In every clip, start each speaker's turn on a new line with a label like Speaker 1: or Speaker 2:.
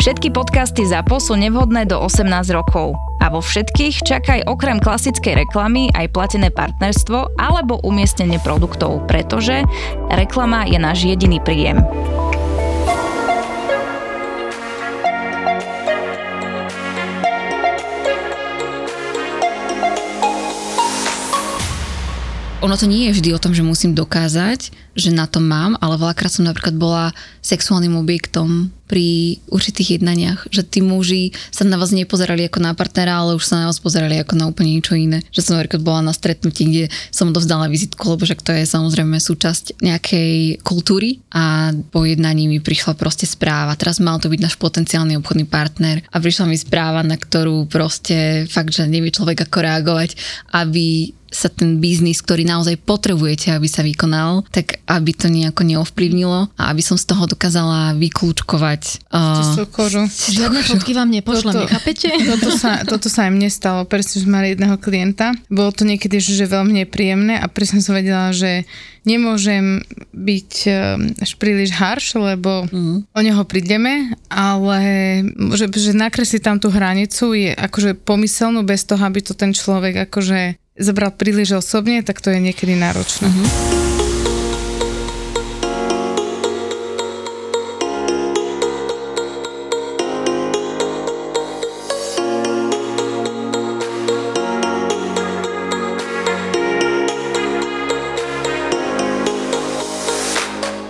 Speaker 1: Všetky podcasty ZAPO sú nevhodné do 18 rokov. A vo všetkých čakaj okrem klasickej reklamy aj platené partnerstvo alebo umiestnenie produktov, pretože reklama je náš jediný príjem.
Speaker 2: ono to nie je vždy o tom, že musím dokázať, že na to mám, ale veľakrát som napríklad bola sexuálnym objektom pri určitých jednaniach, že tí muži sa na vás nepozerali ako na partnera, ale už sa na vás pozerali ako na úplne niečo iné. Že som napríklad bola na stretnutí, kde som dovzdala vizitku, lebo však to je samozrejme súčasť nejakej kultúry a po jednaní mi prišla proste správa. Teraz mal to byť náš potenciálny obchodný partner a prišla mi správa, na ktorú proste fakt, že nevie človek ako reagovať, aby sa ten biznis, ktorý naozaj potrebujete, aby sa vykonal, tak aby to nejako neovplyvnilo a aby som z toho dokázala vyklúčkovať.
Speaker 3: Uh,
Speaker 4: Žiadne fotky vám nepošlem, toto, nechápete?
Speaker 3: Toto sa, toto sa aj mne stalo, presne, že mali jedného klienta. Bolo to niekedy že veľmi nepríjemné a presne som vedela, že nemôžem byť eh, až príliš harš, lebo mm. o neho prídeme, ale že, že nakresliť tam tú hranicu je akože pomyselnú bez toho, aby to ten človek akože zobral príliš osobne, tak to je niekedy náročné. Uh-huh.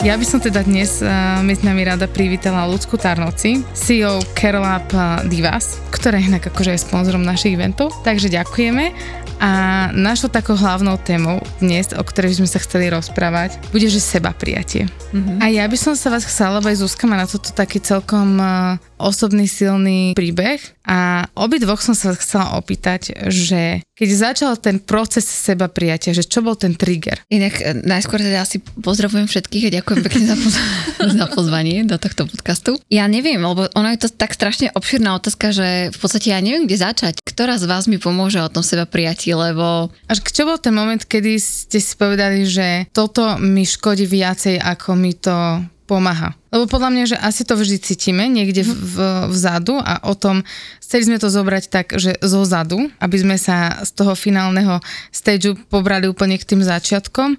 Speaker 3: Ja by som teda dnes uh, medzi nami rada privítala Ľudsku Tarnoci, CEO Carol Up Divas, ktorá je inak akože aj sponzorom našich eventov. Takže ďakujeme a našou takou hlavnou témou dnes, o ktorej sme sa chceli rozprávať, bude, že seba prijatie. Mm-hmm. A ja by som sa vás chcela, lebo aj Zuzka má na toto taký celkom uh, osobný, silný príbeh a obidvoch som sa vás chcela opýtať, že keď začal ten proces seba prijatia, že čo bol ten trigger?
Speaker 2: Inak e, najskôr teda asi pozdravujem všetkých a ďakujem pekne za, poz- za pozvanie do tohto podcastu. Ja neviem, lebo ono je to tak strašne obširná otázka, že v podstate ja neviem, kde začať. Ktorá z vás mi pomôže o tom seba prijatí lebo...
Speaker 3: Až čo bol ten moment, kedy ste si povedali, že toto mi škodí viacej, ako mi to pomáha? Lebo podľa mňa, že asi to vždy cítime niekde v, v, vzadu a o tom chceli sme to zobrať tak, že zo zadu, aby sme sa z toho finálneho stageu pobrali úplne k tým začiatkom,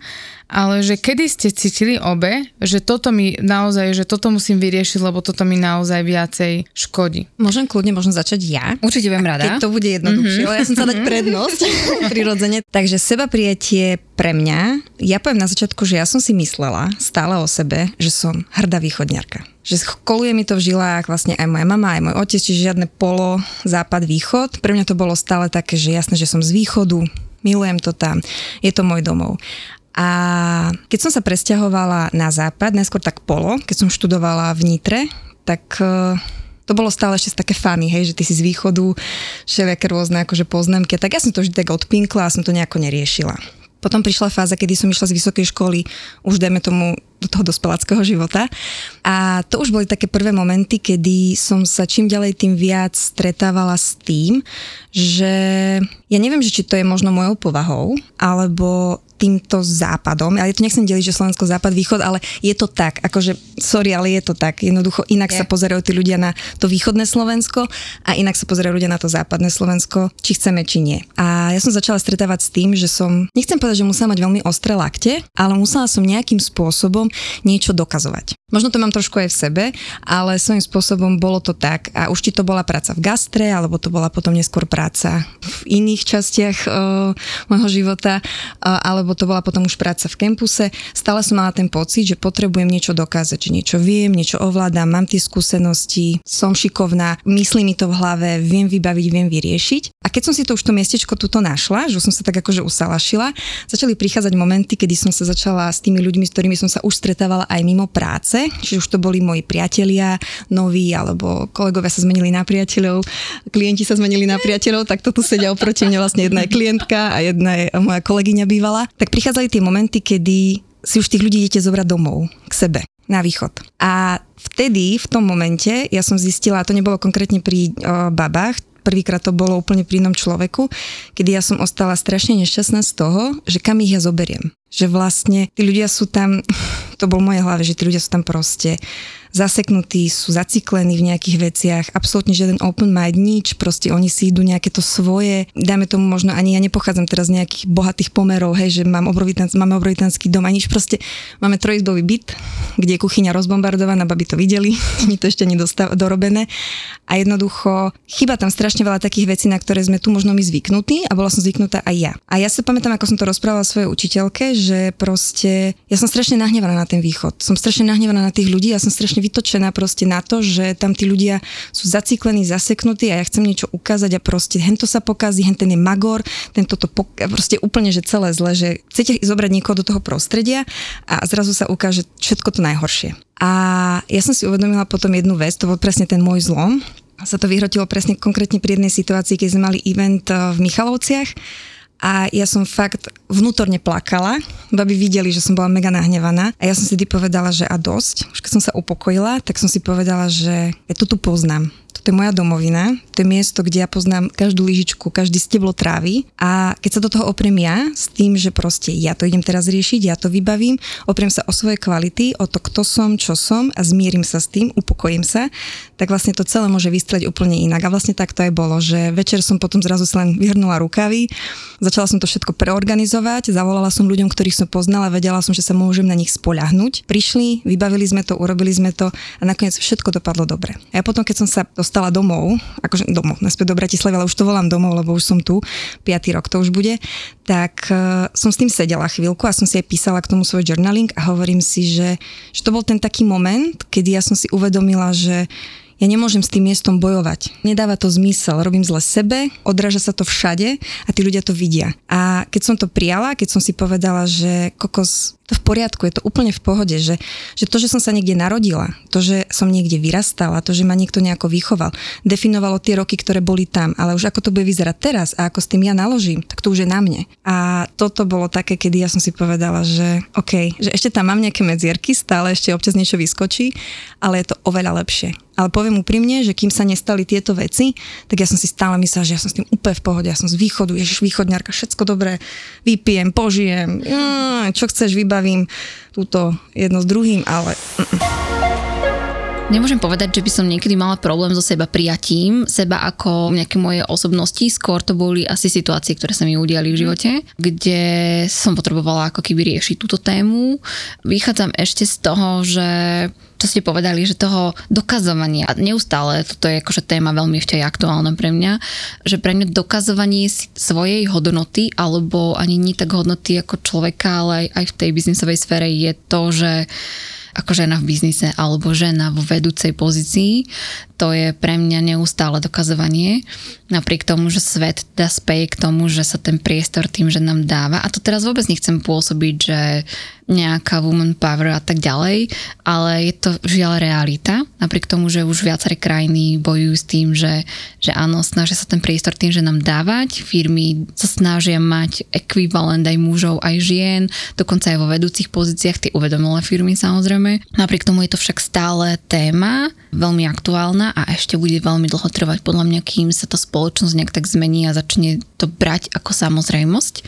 Speaker 3: ale že kedy ste cítili obe, že toto mi naozaj, že toto musím vyriešiť, lebo toto mi naozaj viacej škodí.
Speaker 4: Môžem kľudne, možno začať ja.
Speaker 2: Určite budem rada.
Speaker 4: Keď to bude jednoduchšie, mm-hmm. ja som sa dať prednosť prirodzene. Takže seba prijatie pre mňa, ja poviem na začiatku, že ja som si myslela stále o sebe, že som hrdá východ východňarka. Že koluje mi to v žilách vlastne aj moja mama, aj môj otec, čiže žiadne polo, západ, východ. Pre mňa to bolo stále také, že jasné, že som z východu, milujem to tam, je to môj domov. A keď som sa presťahovala na západ, najskôr tak polo, keď som študovala v Nitre, tak e, to bolo stále ešte také fany, hej, že ty si z východu, všelijaké rôzne akože poznámky, tak ja som to vždy tak odpinkla a som to nejako neriešila. Potom prišla fáza, kedy som išla z vysokej školy, už dajme tomu do toho dospeláckého života. A to už boli také prvé momenty, kedy som sa čím ďalej tým viac stretávala s tým, že ja neviem, že či to je možno mojou povahou, alebo týmto západom. Ja to nechcem deliť, že Slovensko západ, východ, ale je to tak, akože, sorry, ale je to tak. Jednoducho inak je. sa pozerajú tí ľudia na to východné Slovensko a inak sa pozerajú ľudia na to západné Slovensko, či chceme, či nie. A ja som začala stretávať s tým, že som, nechcem povedať, že musela mať veľmi ostré lakte, ale musela som nejakým spôsobom niečo dokazovať. Možno to mám trošku aj v sebe, ale svojím spôsobom bolo to tak. A už či to bola práca v gastre, alebo to bola potom neskôr práca v iných častiach uh, môjho života, uh, alebo to bola potom už práca v kempuse. Stále som mala ten pocit, že potrebujem niečo dokázať, že niečo viem, niečo ovládam, mám tie skúsenosti, som šikovná, myslí mi to v hlave, viem vybaviť, viem vyriešiť. A keď som si to už to miestečko tuto našla, že som sa tak akože usalašila, začali prichádzať momenty, kedy som sa začala s tými ľuďmi, s ktorými som sa už stretávala aj mimo práce, čiže už to boli moji priatelia, noví, alebo kolegovia sa zmenili na priateľov, klienti sa zmenili na priateľov, tak to tu sedia oproti mne vlastne jedna je klientka a jedna je moja kolegyňa bývala. Tak prichádzali tie momenty, kedy si už tých ľudí idete zobrať domov k sebe na východ. A vtedy, v tom momente, ja som zistila, a to nebolo konkrétne pri o, babách, prvýkrát to bolo úplne pri inom človeku, kedy ja som ostala strašne nešťastná z toho, že kam ich ja zoberiem. Že vlastne tí ľudia sú tam, to bol v mojej hlave, že tí ľudia sú tam proste zaseknutí, sú zaciklení v nejakých veciach, absolútne žiaden open mind, nič, proste oni si idú nejaké to svoje, dáme tomu možno ani ja nepochádzam teraz z nejakých bohatých pomerov, hej, že mám obrovitanský, máme obrovitanský dom a nič, proste máme trojizbový byt, kde je kuchyňa rozbombardovaná, baby to videli, mi to ešte nedostav, dorobené a jednoducho chyba tam strašne veľa takých vecí, na ktoré sme tu možno my zvyknutí a bola som zvyknutá aj ja. A ja sa pamätám, ako som to rozprávala svojej učiteľke, že proste ja som strašne nahnevaná na ten východ. Som strašne nahnevaná na tých ľudí, ja som strašne vytočená proste na to, že tam tí ľudia sú zaciklení, zaseknutí a ja chcem niečo ukázať a proste hento sa pokazí, hen ten je magor, tento to poka- proste úplne, že celé zle, že chcete zobrať niekoho do toho prostredia a zrazu sa ukáže všetko to najhoršie. A ja som si uvedomila potom jednu vec, to bol presne ten môj zlom, sa to vyhrotilo presne konkrétne pri jednej situácii, keď sme mali event eh, v Michalovciach a ja som fakt vnútorne plakala, baby videli, že som bola mega nahnevaná. A ja som si povedala, že a dosť. Už keď som sa upokojila, tak som si povedala, že ja to tu poznám. To je moja domovina, to je miesto, kde ja poznám každú lyžičku, každý steblo trávy. A keď sa do toho opriem ja s tým, že proste ja to idem teraz riešiť, ja to vybavím, opriem sa o svoje kvality, o to, kto som, čo som a zmierim sa s tým, upokojím sa, tak vlastne to celé môže vystrieť úplne inak. A vlastne tak to aj bolo, že večer som potom zrazu sa len vyhrnula rukavy, začala som to všetko preorganizovať, zavolala som ľuďom, ktorých som poznala, vedela som, že sa môžem na nich spoľahnúť. Prišli, vybavili sme to, urobili sme to a nakoniec všetko dopadlo dobre. A ja potom, keď som sa dostala domov, akože domov, naspäť do Bratislavy, ale už to volám domov, lebo už som tu, 5. rok to už bude, tak uh, som s tým sedela chvíľku a som si aj písala k tomu svoj journaling a hovorím si, že, že to bol ten taký moment, kedy ja som si uvedomila, že ja nemôžem s tým miestom bojovať. Nedáva to zmysel, robím zle sebe, odráža sa to všade a tí ľudia to vidia. A keď som to prijala, keď som si povedala, že kokos, to v poriadku, je to úplne v pohode, že, že to, že som sa niekde narodila, to, že som niekde vyrastala, to, že ma niekto nejako vychoval, definovalo tie roky, ktoré boli tam, ale už ako to bude vyzerať teraz a ako s tým ja naložím, tak to už je na mne. A toto bolo také, kedy ja som si povedala, že OK, že ešte tam mám nejaké medzierky, stále ešte občas niečo vyskočí, ale je to oveľa lepšie. Ale poviem úprimne, že kým sa nestali tieto veci, tak ja som si stále myslela, že ja som s tým úplne v pohode, ja som z východu, ježiš východňarka, všetko dobré, vypijem, požijem, čo chceš, vybavím túto jedno s druhým, ale...
Speaker 2: Nemôžem povedať, že by som niekedy mala problém so seba prijatím, seba ako nejaké moje osobnosti, skôr to boli asi situácie, ktoré sa mi udiali v živote, kde som potrebovala ako keby riešiť túto tému. Vychádzam ešte z toho, že to ste povedali, že toho dokazovania, neustále, toto je akože téma veľmi ešte aj aktuálna pre mňa, že pre mňa dokazovanie svojej hodnoty, alebo ani nie tak hodnoty ako človeka, ale aj, aj v tej biznisovej sfére je to, že ako žena v biznise alebo žena vo vedúcej pozícii, to je pre mňa neustále dokazovanie, napriek tomu, že svet dá speje k tomu, že sa ten priestor tým, že nám dáva. A to teraz vôbec nechcem pôsobiť, že nejaká woman power a tak ďalej, ale je to žiaľ realita, napriek tomu, že už viaceré krajiny bojujú s tým, že, že áno, snažia sa ten priestor tým, že nám dávať, firmy sa snažia mať ekvivalent aj mužov, aj žien, dokonca aj vo vedúcich pozíciách, tie uvedomilé firmy samozrejme. Napriek tomu je to však stále téma, veľmi aktuálna a ešte bude veľmi dlho trvať. Podľa mňa, kým sa tá spoločnosť nejak tak zmení a začne to brať ako samozrejmosť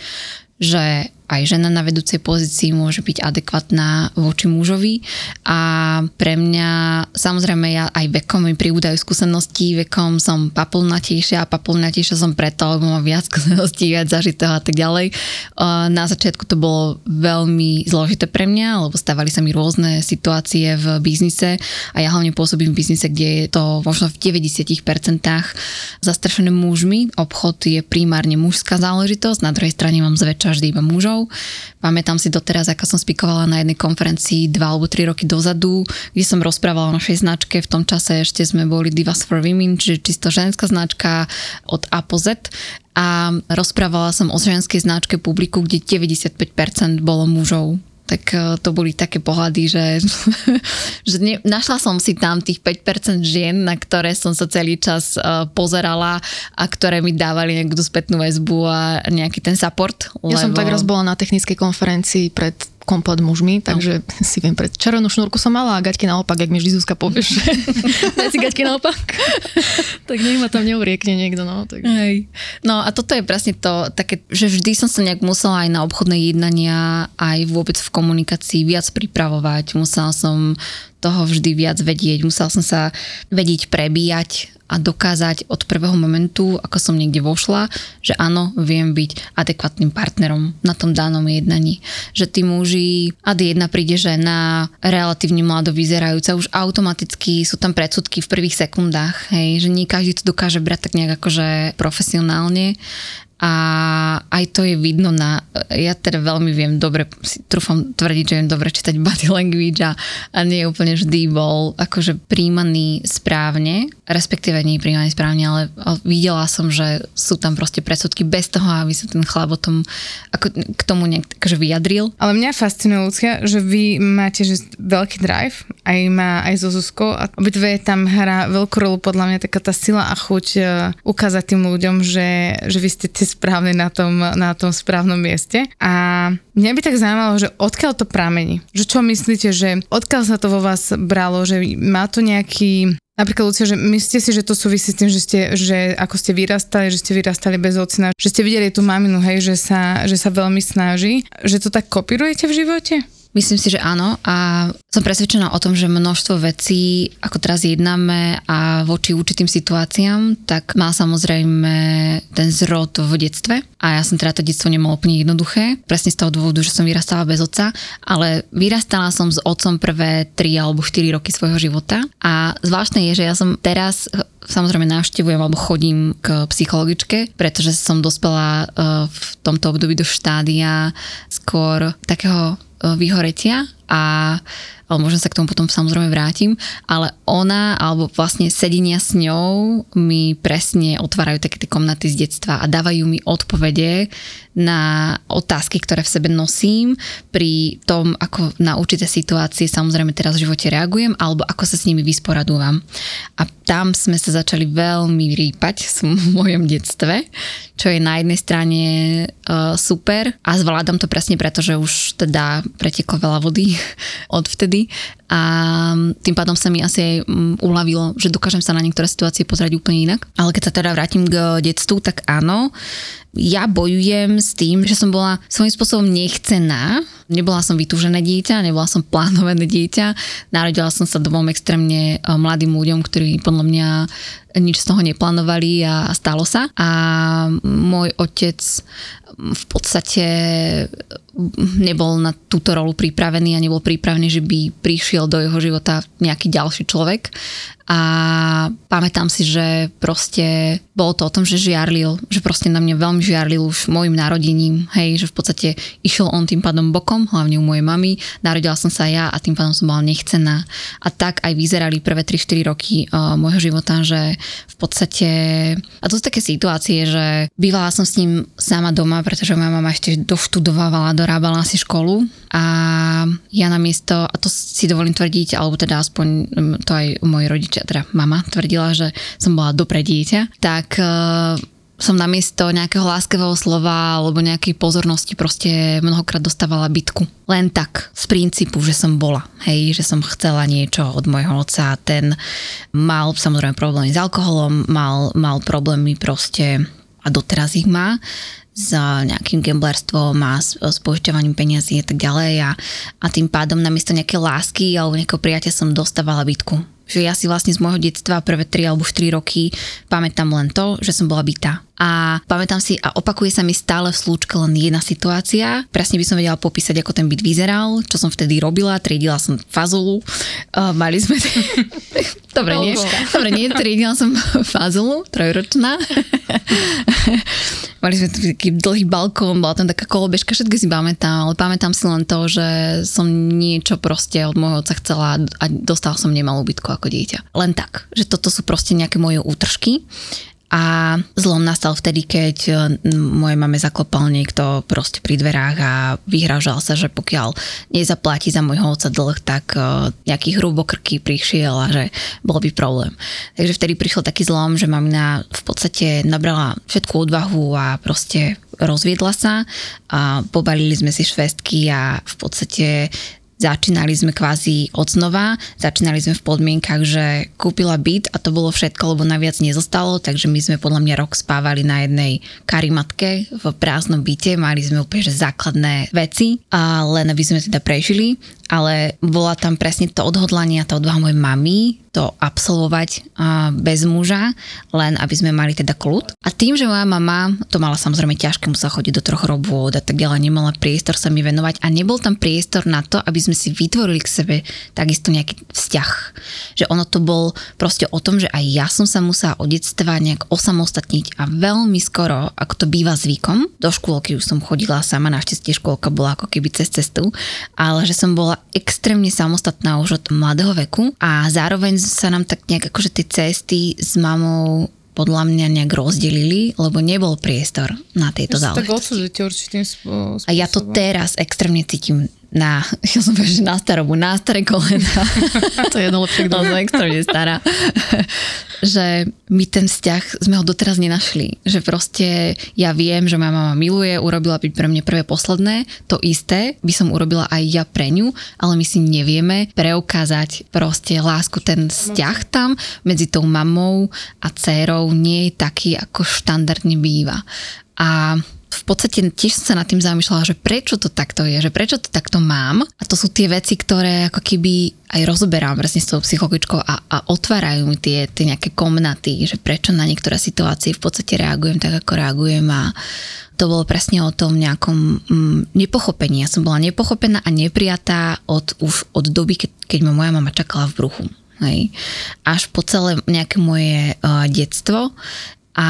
Speaker 2: že aj žena na vedúcej pozícii môže byť adekvátna voči mužovi. A pre mňa, samozrejme ja aj vekom mi pribúdajú skúsenosti, vekom som papulnatejšia a papulnatejšia som preto, lebo mám viac skúseností, viac zažitého a tak ďalej. Na začiatku to bolo veľmi zložité pre mňa, lebo stávali sa mi rôzne situácie v biznise. A ja hlavne pôsobím v biznise, kde je to možno v 90% zastrešené mužmi. Obchod je primárne mužská záležitosť, na druhej strane mám zväčša vždy iba mužov mužov. Pamätám si doteraz, ako som spikovala na jednej konferencii dva alebo tri roky dozadu, kde som rozprávala o našej značke. V tom čase ešte sme boli Divas for Women, čiže čisto ženská značka od A po Z a rozprávala som o ženskej značke publiku, kde 95% bolo mužov tak e, to boli také pohľady, že, že ne, našla som si tam tých 5% žien, na ktoré som sa celý čas uh, pozerala a ktoré mi dávali nejakú spätnú väzbu a nejaký ten support.
Speaker 5: Ja som tak raz bola na technickej konferencii pred komplet mužmi, takže no. si viem, pred červenú šnúrku som mala a gaťky naopak, ak mi vždy Zuzka povieš, daj si gaťky naopak, tak nech ma tam neuriekne niekto. No, tak.
Speaker 2: Hej. no a toto je presne to, také, že vždy som sa nejak musela aj na obchodné jednania, aj vôbec v komunikácii viac pripravovať, musela som toho vždy viac vedieť, musela som sa vedieť prebíjať a dokázať od prvého momentu, ako som niekde vošla, že áno, viem byť adekvátnym partnerom na tom danom jednaní. Že tí muži, ad jedna príde žena, relatívne mlado vyzerajúca, už automaticky sú tam predsudky v prvých sekundách, hej, že nie každý to dokáže brať tak nejak akože profesionálne a aj to je vidno na, ja teda veľmi viem dobre, si trúfam tvrdiť, že viem dobre čítať body language a, a nie úplne vždy bol akože príjmaný správne, respektíve nie príjmaný správne, ale, videla som, že sú tam proste predsudky bez toho, aby sa ten chlap o tom ako, k tomu nejak akože vyjadril.
Speaker 3: Ale mňa fascinuje, Lucia, že vy máte že veľký drive, aj má aj zo Zuzko a obidve tam hrá veľkú rolu podľa mňa taká tá sila a chuť uh, ukázať tým ľuďom, že, že vy ste tie správne na tom, na tom správnom mieste. A mňa by tak zaujímalo, že odkiaľ to pramení? Že čo myslíte, že odkiaľ sa to vo vás bralo, že má to nejaký Napríklad, Lucia, že myslíte si, že to súvisí s tým, že, ste, že ako ste vyrastali, že ste vyrastali bez ocina, že ste videli tú maminu, hej, že sa, že sa veľmi snaží, že to tak kopírujete v živote?
Speaker 2: Myslím si, že áno. A som presvedčená o tom, že množstvo vecí, ako teraz jednáme a voči určitým situáciám, tak má samozrejme ten zrod v detstve. A ja som teda to detstvo nemala úplne jednoduché, presne z toho dôvodu, že som vyrastala bez otca, ale vyrastala som s otcom prvé 3 alebo 4 roky svojho života. A zvláštne je, že ja som teraz samozrejme navštevujem alebo chodím k psychologičke, pretože som dospela uh, v tomto období do štádia skôr takého vyhoretia a ale možno sa k tomu potom samozrejme vrátim, ale ona alebo vlastne sedenia s ňou mi presne otvárajú také tie komnaty z detstva a dávajú mi odpovede na otázky, ktoré v sebe nosím pri tom, ako na určité situácie samozrejme teraz v živote reagujem alebo ako sa s nimi vysporadúvam. A tam sme sa začali veľmi rýpať v mojom detstve, čo je na jednej strane uh, super a zvládam to presne preto, že už teda preteklo veľa vody a tým pádom sa mi asi aj mm, uľavilo, že dokážem sa na niektoré situácie pozrieť úplne inak. Ale keď sa teda vrátim k detstvu, tak áno, ja bojujem s tým, že som bola svojím spôsobom nechcená. Nebola som vytúžené dieťa, nebola som plánované dieťa. Narodila som sa dvom extrémne e, mladým ľuďom, ktorí podľa mňa nič z toho neplánovali a stalo sa. A môj otec v podstate nebol na túto rolu pripravený a nebol pripravený, že by prišiel do jeho života nejaký ďalší človek a pamätám si, že proste bolo to o tom, že žiarlil, že proste na mňa veľmi žiarlil už môjim narodením, hej, že v podstate išiel on tým pádom bokom, hlavne u mojej mamy, narodila som sa ja a tým pádom som bola nechcená. A tak aj vyzerali prvé 3-4 roky uh, môjho života, že v podstate, a to sú také situácie, že bývala som s ním sama doma, pretože moja mama ešte doštudovávala, dorábala si školu a ja namiesto, a to si dovolím tvrdiť, alebo teda aspoň mm, to aj moji rodič rodičia, teda mama tvrdila, že som bola dobré dieťa, tak uh, som namiesto nejakého láskavého slova alebo nejakej pozornosti proste mnohokrát dostávala bitku. Len tak, z princípu, že som bola. Hej, že som chcela niečo od môjho otca. Ten mal samozrejme problémy s alkoholom, mal, mal problémy proste a doteraz ich má s nejakým gamblerstvom a s, s požičovaním peniazí a tak ďalej a, a tým pádom namiesto nejaké lásky alebo nejakého priateľa som dostávala bitku že ja si vlastne z môjho detstva prvé 3 alebo 4 roky pamätám len to, že som bola bytá. A pamätám si, a opakuje sa mi stále v slúčke len jedna situácia. Presne by som vedela popísať, ako ten byt vyzeral, čo som vtedy robila, triedila som fazulu. Uh, mali sme... Dobre, nie, dobre, nie, triedila som fazulu, trojročná. Mali sme taký dlhý balkón, bola tam taká kolobežka, všetko si pamätám, ale pamätám si len to, že som niečo proste od môjho otca chcela a dostal som nemalú bytku ako dieťa. Len tak, že toto sú proste nejaké moje útržky a zlom nastal vtedy, keď e, moje mame zaklopal niekto proste pri dverách a vyhrážal sa, že pokiaľ nezaplatí za môjho otca dlh, tak e, nejaký hrubokrky prišiel a že bol by problém. Takže vtedy prišiel taký zlom, že mamina v podstate nabrala všetku odvahu a proste rozviedla sa a pobalili sme si švestky a v podstate Začínali sme kvázi od znova, začínali sme v podmienkach, že kúpila byt a to bolo všetko, lebo naviac nezostalo, takže my sme podľa mňa rok spávali na jednej karimatke v prázdnom byte, mali sme úplne základné veci, a len aby sme teda prežili, ale bola tam presne to odhodlanie a to odvaha mojej mamy, to absolvovať bez muža, len aby sme mali teda kľud. A tým, že moja mama to mala samozrejme ťažké, musela chodiť do troch robôd a tak ďalej, nemala priestor sa mi venovať a nebol tam priestor na to, aby sme si vytvorili k sebe takisto nejaký vzťah. Že ono to bol proste o tom, že aj ja som sa musela od detstva nejak osamostatniť a veľmi skoro, ako to býva zvykom, do škôlky už som chodila sama, našťastie škôlka bola ako keby cez cestu, ale že som bola extrémne samostatná už od mladého veku a zároveň sa nám tak nejak akože tie cesty s mamou podľa mňa nejak rozdelili, lebo nebol priestor na tieto ja záležitosti.
Speaker 3: Tak odsudíte určitým spôsobom.
Speaker 2: A ja to teraz extrémne cítim na, ja som povedal, že na starobu, na staré kolena.
Speaker 5: to je jedno lepšie, kto
Speaker 2: som extrémne stará. že my ten vzťah sme ho doteraz nenašli. Že proste ja viem, že moja mama miluje, urobila byť pre mňa prvé posledné, to isté by som urobila aj ja pre ňu, ale my si nevieme preukázať proste lásku, ten vzťah tam medzi tou mamou a dcérou nie je taký, ako štandardne býva. A v podstate tiež som sa nad tým zamýšľala, že prečo to takto je, že prečo to takto mám. A to sú tie veci, ktoré ako keby aj rozoberám presne s tou psychologičkou a, a otvárajú mi tie, tie nejaké komnaty, že prečo na niektoré situácie v podstate reagujem tak, ako reagujem a to bolo presne o tom nejakom mm, nepochopení. Ja som bola nepochopená a neprijatá od, už od doby, keď, keď ma moja mama čakala v bruchu. Hej. Až po celé nejaké moje uh, detstvo. A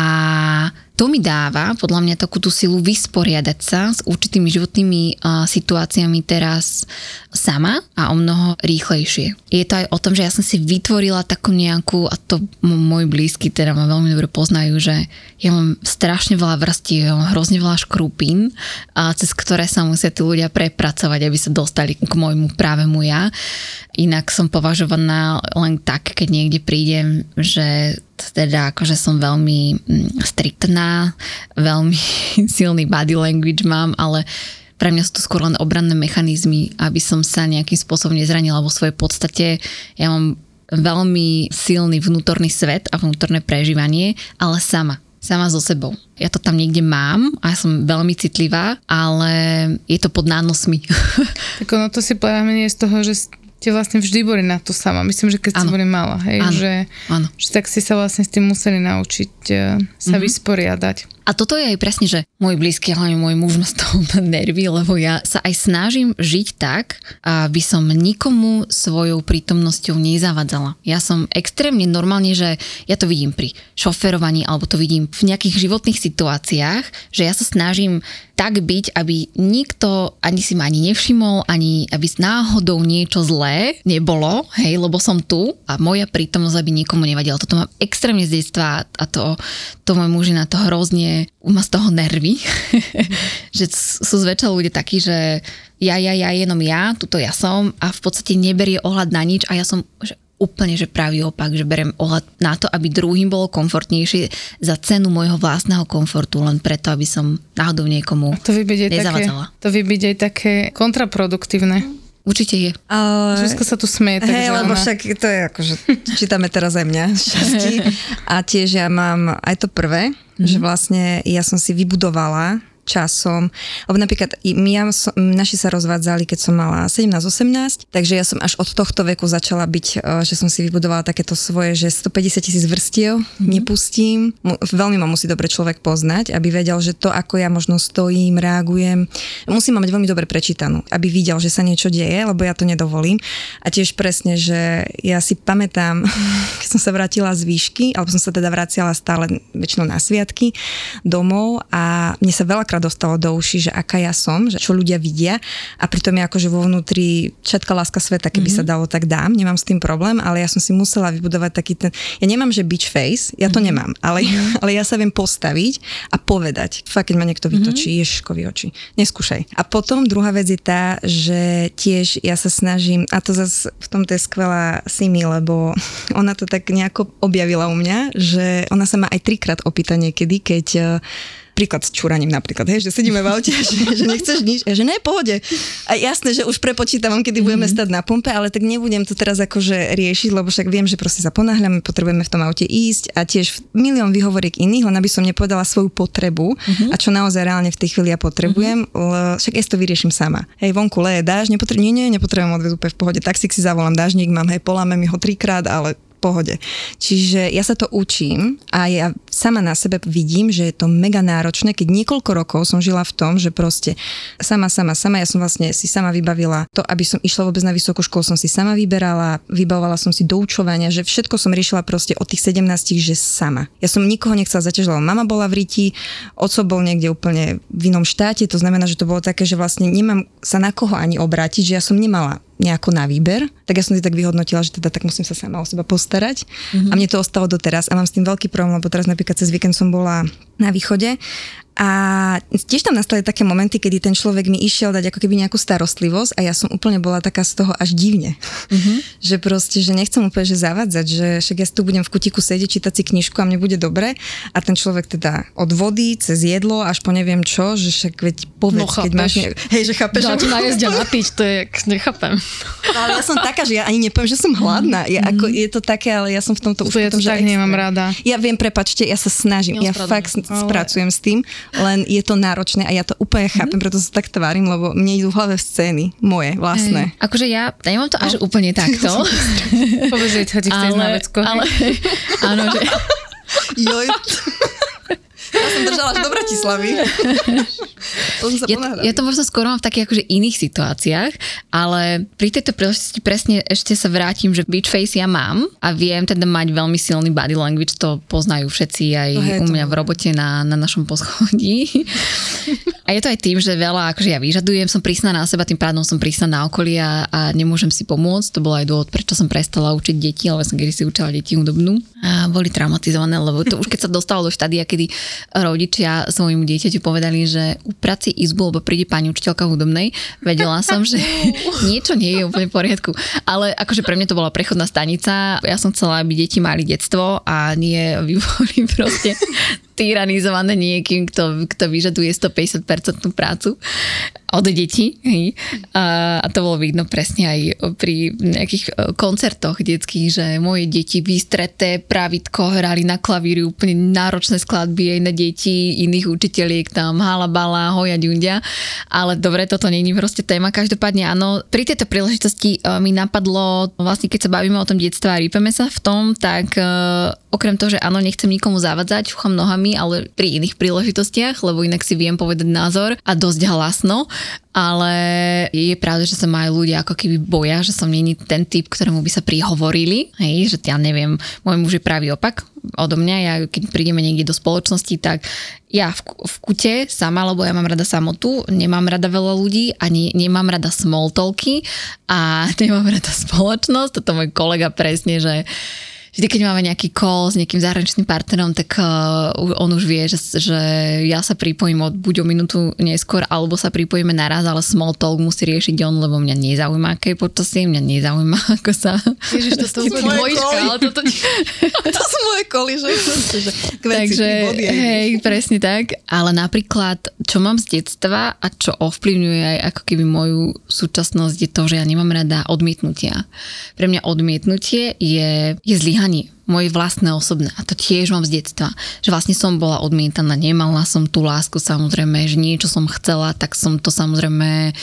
Speaker 2: to mi dáva podľa mňa takú tú silu vysporiadať sa s určitými životnými situáciami teraz sama a o mnoho rýchlejšie. Je to aj o tom, že ja som si vytvorila takú nejakú, a to môj blízky teda ma veľmi dobre poznajú, že ja mám strašne veľa vrstiev, ja mám hrozne veľa škrupín, a cez ktoré sa musia tí ľudia prepracovať, aby sa dostali k môjmu právemu ja. Inak som považovaná len tak, keď niekde prídem, že teda akože som veľmi mm, striktná, veľmi silný body language mám, ale pre mňa sú to skôr len obranné mechanizmy, aby som sa nejakým spôsobom nezranila vo svojej podstate. Ja mám veľmi silný vnútorný svet a vnútorné prežívanie, ale sama sama so sebou. Ja to tam niekde mám a ja som veľmi citlivá, ale je to pod nánosmi.
Speaker 3: Tak ono to si povedame z toho, že ste vlastne vždy boli na to sama. Myslím, že keď ano. boli malá, hej, ano. Že, ano. že tak ste sa vlastne s tým museli naučiť uh, sa mm-hmm. vysporiadať.
Speaker 2: A toto je aj presne, že môj blízky, hlavne môj muž ma z toho nervy, lebo ja sa aj snažím žiť tak, aby som nikomu svojou prítomnosťou nezavadzala. Ja som extrémne normálne, že ja to vidím pri šoferovaní alebo to vidím v nejakých životných situáciách, že ja sa snažím tak byť, aby nikto ani si ma ani nevšimol, ani aby náhodou niečo zlé nebolo, hej, lebo som tu a moja prítomnosť aby nikomu nevadila. Toto mám extrémne z detstva a to, to môj muž na to hrozne, má z toho nervy, že sú zväčša ľudia takí, že ja, ja, ja, jenom ja, tuto ja som a v podstate neberie ohľad na nič a ja som, že úplne, že pravý opak, že berem ohľad na to, aby druhým bolo komfortnejšie za cenu môjho vlastného komfortu, len preto, aby som náhodou niekomu to by byť aj také,
Speaker 3: To by byť aj také kontraproduktívne.
Speaker 2: Určite je.
Speaker 3: Ale... Zuzka sa tu smeje.
Speaker 4: Hej, lebo ona... však to je akože, čítame teraz aj mňa šťastí. A tiež ja mám aj to prvé, mm-hmm. že vlastne ja som si vybudovala časom, lebo napríklad my, ja naši sa rozvádzali, keď som mala 17-18, takže ja som až od tohto veku začala byť, e, že som si vybudovala takéto svoje, že 150 tisíc vrstiev mm-hmm. nepustím. Veľmi ma musí dobre človek poznať, aby vedel, že to, ako ja možno stojím, reagujem, musím ma mať veľmi dobre prečítanú, aby videl, že sa niečo deje, lebo ja to nedovolím. A tiež presne, že ja si pamätám, keď som sa vrátila z výšky, alebo som sa teda vraciala stále väčšinou na sviatky domov a mne sa veľa veľakrát dostalo do uši, že aká ja som, že čo ľudia vidia a pritom je akože vo vnútri všetká láska sveta, keby mm-hmm. sa dalo, tak dám, nemám s tým problém, ale ja som si musela vybudovať taký ten, ja nemám, že bitch face, ja to mm-hmm. nemám, ale, mm-hmm. ale ja sa viem postaviť a povedať, fakt, keď ma niekto vytočí, mm-hmm. ježiškovi oči, neskúšaj. A potom druhá vec je tá, že tiež ja sa snažím, a to zase v tomto je skvelá Simi, lebo ona to tak nejako objavila u mňa, že ona sa ma aj trikrát opýta niekedy, keď príklad s čúraním napríklad, hej, že sedíme v aute, že, že nechceš nič, ja, že ne, pohode. A jasné, že už prepočítavam, kedy mm-hmm. budeme stať na pumpe, ale tak nebudem to teraz akože riešiť, lebo však viem, že proste sa ponáhľame, potrebujeme v tom aute ísť a tiež milión vyhovoriek iných, len aby som nepovedala svoju potrebu mm-hmm. a čo naozaj reálne v tej chvíli ja potrebujem, mm-hmm. však ja to vyriešim sama. Hej, vonku leje dáž, nepotrebujem, nie, nie, nepotrebujem odvedu v pohode, taxík si zavolám, dážnik mám, hej, poláme mi ho trikrát, ale pohode. Čiže ja sa to učím a ja sama na sebe vidím, že je to mega náročné, keď niekoľko rokov som žila v tom, že proste sama, sama, sama, ja som vlastne si sama vybavila to, aby som išla vôbec na vysokú školu, som si sama vyberala, vybavovala som si doučovania, že všetko som riešila proste od tých 17, že sama. Ja som nikoho nechcela zaťažovať. Mama bola v Riti, oco bol niekde úplne v inom štáte, to znamená, že to bolo také, že vlastne nemám sa na koho ani obrátiť, že ja som nemala nejako na výber, tak ja som si tak vyhodnotila, že teda tak musím sa sama o seba postarať mm-hmm. a mne to ostalo doteraz a mám s tým veľký problém, lebo teraz napríklad cez víkend som bola na východe a tiež tam nastali také momenty, kedy ten človek mi išiel dať ako keby nejakú starostlivosť a ja som úplne bola taká z toho až divne. Mm-hmm. že proste, že nechcem úplne že zavadzať, že však ja tu budem v kutiku sedieť, čítať si knižku a mne bude dobre a ten človek teda od vody cez jedlo až po neviem čo, že však veď povedz, no, keď máš... Ne... Hej, že chápeš.
Speaker 5: Dať najesť a napiť, to je, nechápem.
Speaker 4: No, ale ja som taká, že ja ani nepoviem, že som hladná. Ja, ako, je to také, ale ja som v tomto
Speaker 3: už to potom, že tak nemám rada.
Speaker 4: Ja viem, prepačte, ja sa snažím, ja fakt spracujem s tým, len je to náročné a ja to úplne chápem, mm-hmm. preto sa tak tvárim, lebo mne idú v hlave scény, moje, vlastné.
Speaker 2: Hey. Akože ja nemám to až no. úplne takto.
Speaker 3: Povedz, že chceš na vecko. Ale,
Speaker 2: áno, že...
Speaker 4: Joj. Ja som držala až do Bratislavy. to som sa
Speaker 2: ja, ja to možno skoro v takých akože iných situáciách, ale pri tejto príležitosti presne ešte sa vrátim, že beach face ja mám a viem teda mať veľmi silný body language, to poznajú všetci aj no, u mňa v robote na, na našom poschodí. a je to aj tým, že veľa akože ja vyžadujem, som prísna na seba, tým pádom som prísna na okolie a, a nemôžem si pomôcť. To bol aj dôvod, prečo som prestala učiť deti, ale som kedy si učila deti hudobnú. A boli traumatizované, lebo to už keď sa dostalo do štádia, kedy rodičia svojmu dieťaťu povedali, že upraci izbu, lebo príde pani učiteľka hudobnej, vedela som, že niečo nie je úplne v poriadku. Ale akože pre mňa to bola prechodná stanica. Ja som chcela, aby deti mali detstvo a nie boli proste tyranizované niekým, kto, kto vyžaduje 150% prácu od detí. A, a to bolo vidno presne aj pri nejakých e, koncertoch detských, že moje deti vystreté pravitko hrali na klavíri úplne náročné skladby aj na deti iných učiteľiek tam halabala, hoja ďundia. Ale dobre, toto není proste téma. Každopádne áno, pri tejto príležitosti uh, mi napadlo, vlastne keď sa bavíme o tom detstve a rýpeme sa v tom, tak uh, okrem toho, že áno, nechcem nikomu zavadzať, čucham nohami, ale pri iných príležitostiach, lebo inak si viem povedať názor a dosť hlasno, ale je pravda, že sa majú ľudia ako keby boja, že som není ten typ, ktorému by sa prihovorili, hej, že ja neviem, môj muž je pravý opak odo mňa, ja keď prídeme niekde do spoločnosti, tak ja v, v kute sama, lebo ja mám rada samotu, nemám rada veľa ľudí, ani nemám rada small talky a nemám rada spoločnosť, toto môj kolega presne, že vždy, keď máme nejaký call s nejakým zahraničným partnerom, tak uh, on už vie, že, že ja sa pripojím od, buď o minútu neskôr, alebo sa pripojíme naraz, ale small talk musí riešiť on, lebo mňa nezaujíma, aké počasie, mňa nezaujíma, ako sa...
Speaker 5: Ježiš, to, sú dvojička, ale toto...
Speaker 4: to sú moje koli, že?
Speaker 2: Takže, hej, presne tak. Ale napríklad čo mám z detstva a čo ovplyvňuje aj ako keby moju súčasnosť je to, že ja nemám rada odmietnutia. Pre mňa odmietnutie je, je zlyhanie moje vlastné osobné. A to tiež mám z detstva. Že vlastne som bola odmietaná, nemala som tú lásku samozrejme, že niečo som chcela, tak som to samozrejme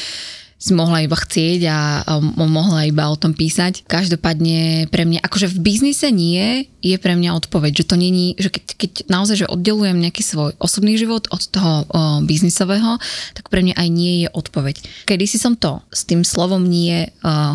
Speaker 2: si mohla iba chcieť a, a mohla iba o tom písať. Každopádne pre mňa, akože v biznise nie, je pre mňa odpoveď, že to není, že keď, keď naozaj, že oddelujem nejaký svoj osobný život od toho o, biznisového, tak pre mňa aj nie je odpoveď. Kedy si som to s tým slovom nie o,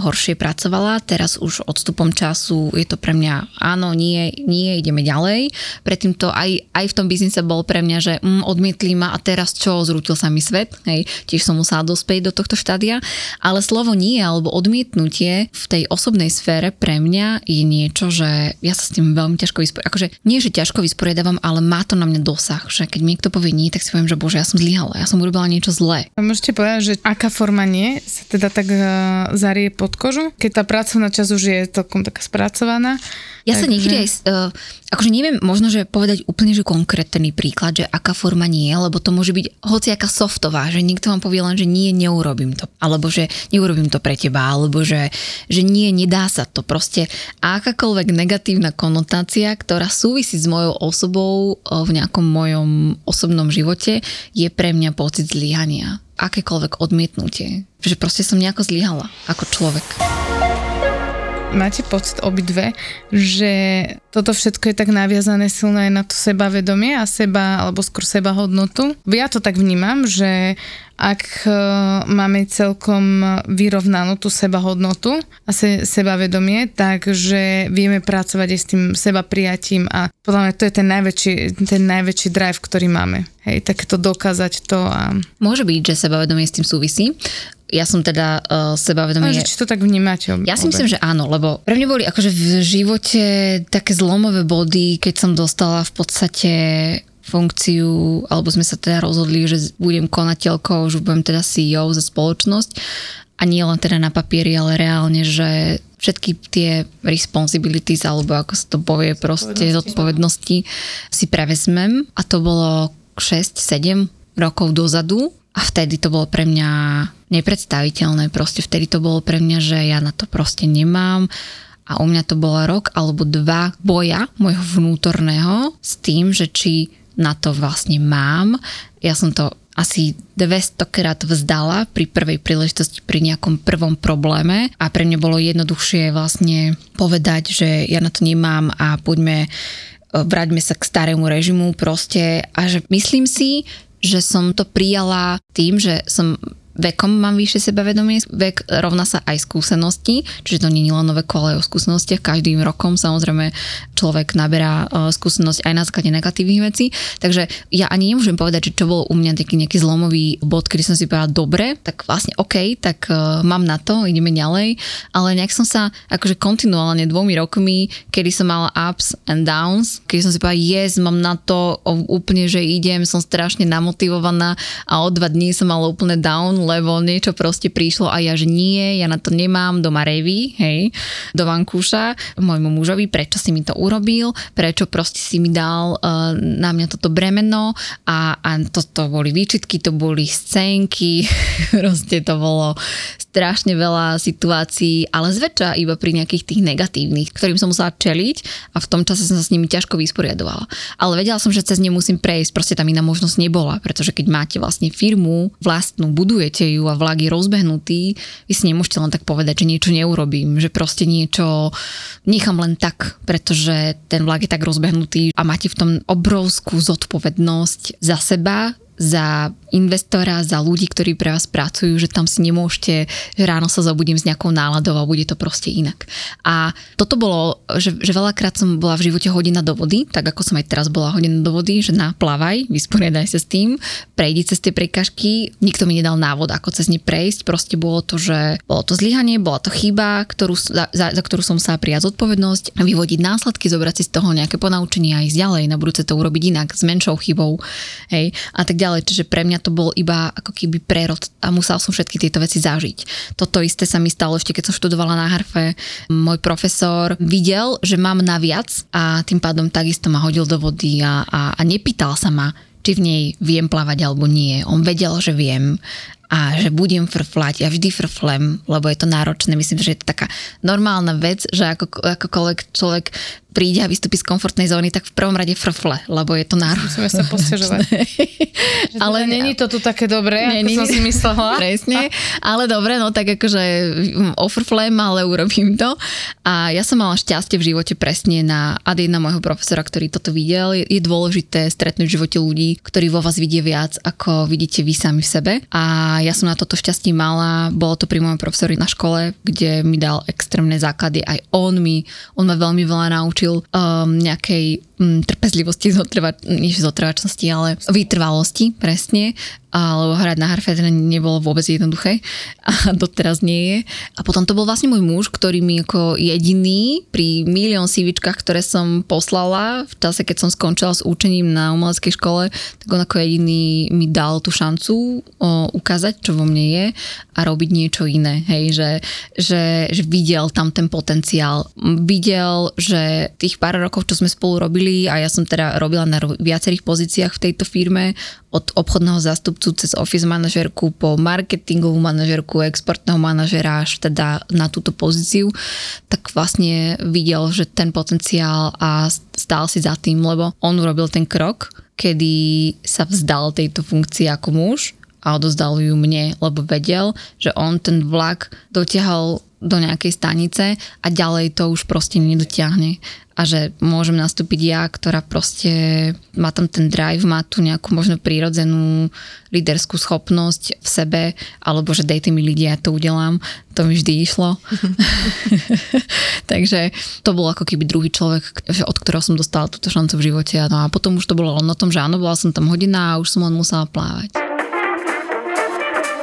Speaker 2: horšie pracovala, teraz už odstupom času je to pre mňa áno, nie, nie, ideme ďalej. Predtým to aj, aj v tom biznise bol pre mňa, že mm, odmietli ma a teraz čo, zrútil sa mi svet, hej, tiež som musela dospieť do tohto štádia ale slovo nie alebo odmietnutie v tej osobnej sfére pre mňa je niečo, že ja sa s tým veľmi ťažko vysporiadavam. Akože nie, že ťažko vysporiadavam, ale má to na mňa dosah, že keď mi niekto povie nie, tak si poviem, že bože, ja som zlyhala, ja som urobila niečo zlé.
Speaker 3: Môžete povedať, že aká forma nie sa teda tak uh, zarie pod kožu, keď tá pracovná časť už je celkom taká spracovaná.
Speaker 2: Ja Takže... sa niekedy aj, uh, akože neviem, možno, že povedať úplne, že konkrétny príklad, že aká forma nie, lebo to môže byť hociaká softová, že niekto vám povie len, že nie, neurobím to, alebo že neurobím to pre teba, alebo že, že nie, nedá sa to. Proste akákoľvek negatívna konotácia, ktorá súvisí s mojou osobou uh, v nejakom mojom osobnom živote, je pre mňa pocit zlyhania. Akékoľvek odmietnutie. Že proste som nejako zlyhala ako človek
Speaker 3: máte pocit obidve, že toto všetko je tak naviazané silno aj na to sebavedomie a seba, alebo skôr seba hodnotu. Ja to tak vnímam, že ak e, máme celkom vyrovnanú tú seba hodnotu a se, sebavedomie, takže vieme pracovať aj s tým seba prijatím a podľa mňa to je ten najväčší, ten najväčší drive, ktorý máme. Hej, tak to dokázať to a...
Speaker 2: Môže byť, že sebavedomie s tým súvisí ja som teda uh, sebavedomie...
Speaker 3: Ale či to tak vnímate?
Speaker 2: Ja si myslím, že áno, lebo pre mňa boli akože v živote také zlomové body, keď som dostala v podstate funkciu, alebo sme sa teda rozhodli, že budem konateľkou, že budem teda CEO za spoločnosť. A nie len teda na papieri, ale reálne, že všetky tie responsibilities, alebo ako sa to povie proste, zodpovednosti si prevezmem. A to bolo 6-7 rokov dozadu a vtedy to bolo pre mňa nepredstaviteľné. Proste vtedy to bolo pre mňa, že ja na to proste nemám. A u mňa to bolo rok alebo dva boja môjho vnútorného s tým, že či na to vlastne mám. Ja som to asi 200 krát vzdala pri prvej príležitosti, pri nejakom prvom probléme a pre mňa bolo jednoduchšie vlastne povedať, že ja na to nemám a poďme vráťme sa k starému režimu proste a že myslím si, že som to prijala tým, že som vekom mám vyššie sebavedomie, vek rovná sa aj skúsenosti, čiže to nie je len o veku, ale aj o skúsenostiach. Každým rokom samozrejme človek naberá e, skúsenosť aj na základe negatívnych vecí. Takže ja ani nemôžem povedať, že čo bol u mňa taký nejaký zlomový bod, kedy som si povedala, dobre, tak vlastne OK, tak uh, mám na to, ideme ďalej. Ale nejak som sa akože kontinuálne dvomi rokmi, kedy som mala ups and downs, kedy som si povedala, yes, mám na to úplne, že idem, som strašne namotivovaná a o dva dní som mala úplne down, lebo niečo proste prišlo a ja, že nie, ja na to nemám doma revy, hej, do vankúša, môjmu mužovi, prečo si mi to urobil, prečo proste si mi dal uh, na mňa toto bremeno a, a toto boli výčitky, to boli scénky, proste to bolo strašne veľa situácií, ale zväčša iba pri nejakých tých negatívnych, ktorým som musela čeliť a v tom čase som sa s nimi ťažko vysporiadovala. Ale vedela som, že cez ne musím prejsť, proste tam iná možnosť nebola, pretože keď máte vlastne firmu vlastnú, budujete ju a vlak je rozbehnutý, vy si nemôžete len tak povedať, že niečo neurobím, že proste niečo nechám len tak, pretože ten vlak je tak rozbehnutý a máte v tom obrovskú zodpovednosť za seba, za investora, za ľudí, ktorí pre vás pracujú, že tam si nemôžete, že ráno sa zobudím s nejakou náladou a bude to proste inak. A toto bolo, že, že veľakrát som bola v živote hodina do vody, tak ako som aj teraz bola hodina do vody, že naplavaj, vysporiadaj sa s tým, prejdi cez tie prekažky, nikto mi nedal návod, ako cez ne prejsť, proste bolo to, že bolo to zlyhanie, bola to chyba, ktorú, za, za, za ktorú som sa prijať zodpovednosť, vyvodiť následky, zobrať si z toho nejaké ponaučenie a ísť ďalej, na budúce to urobiť inak, s menšou chybou, hej, a tak ďalej. Čiže pre mňa to bol iba ako keby prerod a musel som všetky tieto veci zažiť. Toto isté sa mi stalo ešte, keď som študovala na harfe. Môj profesor videl, že mám naviac a tým pádom takisto ma hodil do vody a, a, a nepýtal sa ma, či v nej viem plávať alebo nie. On vedel, že viem a že budem frflať. Ja vždy frflem, lebo je to náročné. Myslím, že je to taká normálna vec, že ako, akokoľvek človek príde a vystúpi z komfortnej zóny, tak v prvom rade frfle, lebo je to náročné.
Speaker 3: Musíme sa posťažovať. ale teda není to tu také dobré, nie, ako som si myslela.
Speaker 2: Presne, ale dobre, no tak akože mm, ofrflem, ale urobím to. A ja som mala šťastie v živote presne na ad jedna môjho profesora, ktorý toto videl. Je dôležité stretnúť v živote ľudí, ktorí vo vás vidie viac, ako vidíte vy sami v sebe. A ja som na toto šťastie mala. Bolo to pri mojom profesori na škole, kde mi dal extrémne základy. Aj on mi, on ma veľmi veľa naučil um, nejakej trpezlivosti, zotrva, nie zotrvačnosti, ale vytrvalosti, presne alebo hrať na harfe teda nebolo vôbec jednoduché a doteraz nie je. A potom to bol vlastne môj muž, ktorý mi ako jediný pri milión CVčkách, ktoré som poslala v čase, keď som skončila s účením na umeleckej škole, tak on ako jediný mi dal tú šancu o, ukázať, čo vo mne je a robiť niečo iné. Hej, že, že, že videl tam ten potenciál. Videl, že tých pár rokov, čo sme spolu robili a ja som teda robila na viacerých pozíciách v tejto firme, od obchodného zástupcu cez office manažerku po marketingovú manažerku, exportného manažera až teda na túto pozíciu, tak vlastne videl, že ten potenciál a stál si za tým, lebo on urobil ten krok, kedy sa vzdal tejto funkcie ako muž a odozdal ju mne, lebo vedel, že on ten vlak dotiahol do nejakej stanice a ďalej to už proste nedotiahne a že môžem nastúpiť ja, ktorá proste má tam ten drive, má tu nejakú možno prírodzenú líderskú schopnosť v sebe, alebo že dejte mi ľudia, ja to udelám. To mi vždy išlo. Takže to bol ako keby druhý človek, od ktorého som dostala túto šancu v živote. No a potom už to bolo len o tom, že áno, bola som tam hodina a už som len musela plávať.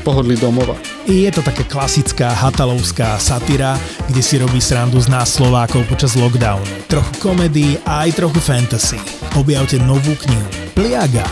Speaker 6: pohodli domova.
Speaker 7: Je to také klasická hatalovská satyra, kde si robí srandu z nás Slovákov počas lockdownu. Trochu komedii a aj trochu fantasy. Objavte novú knihu Pliaga.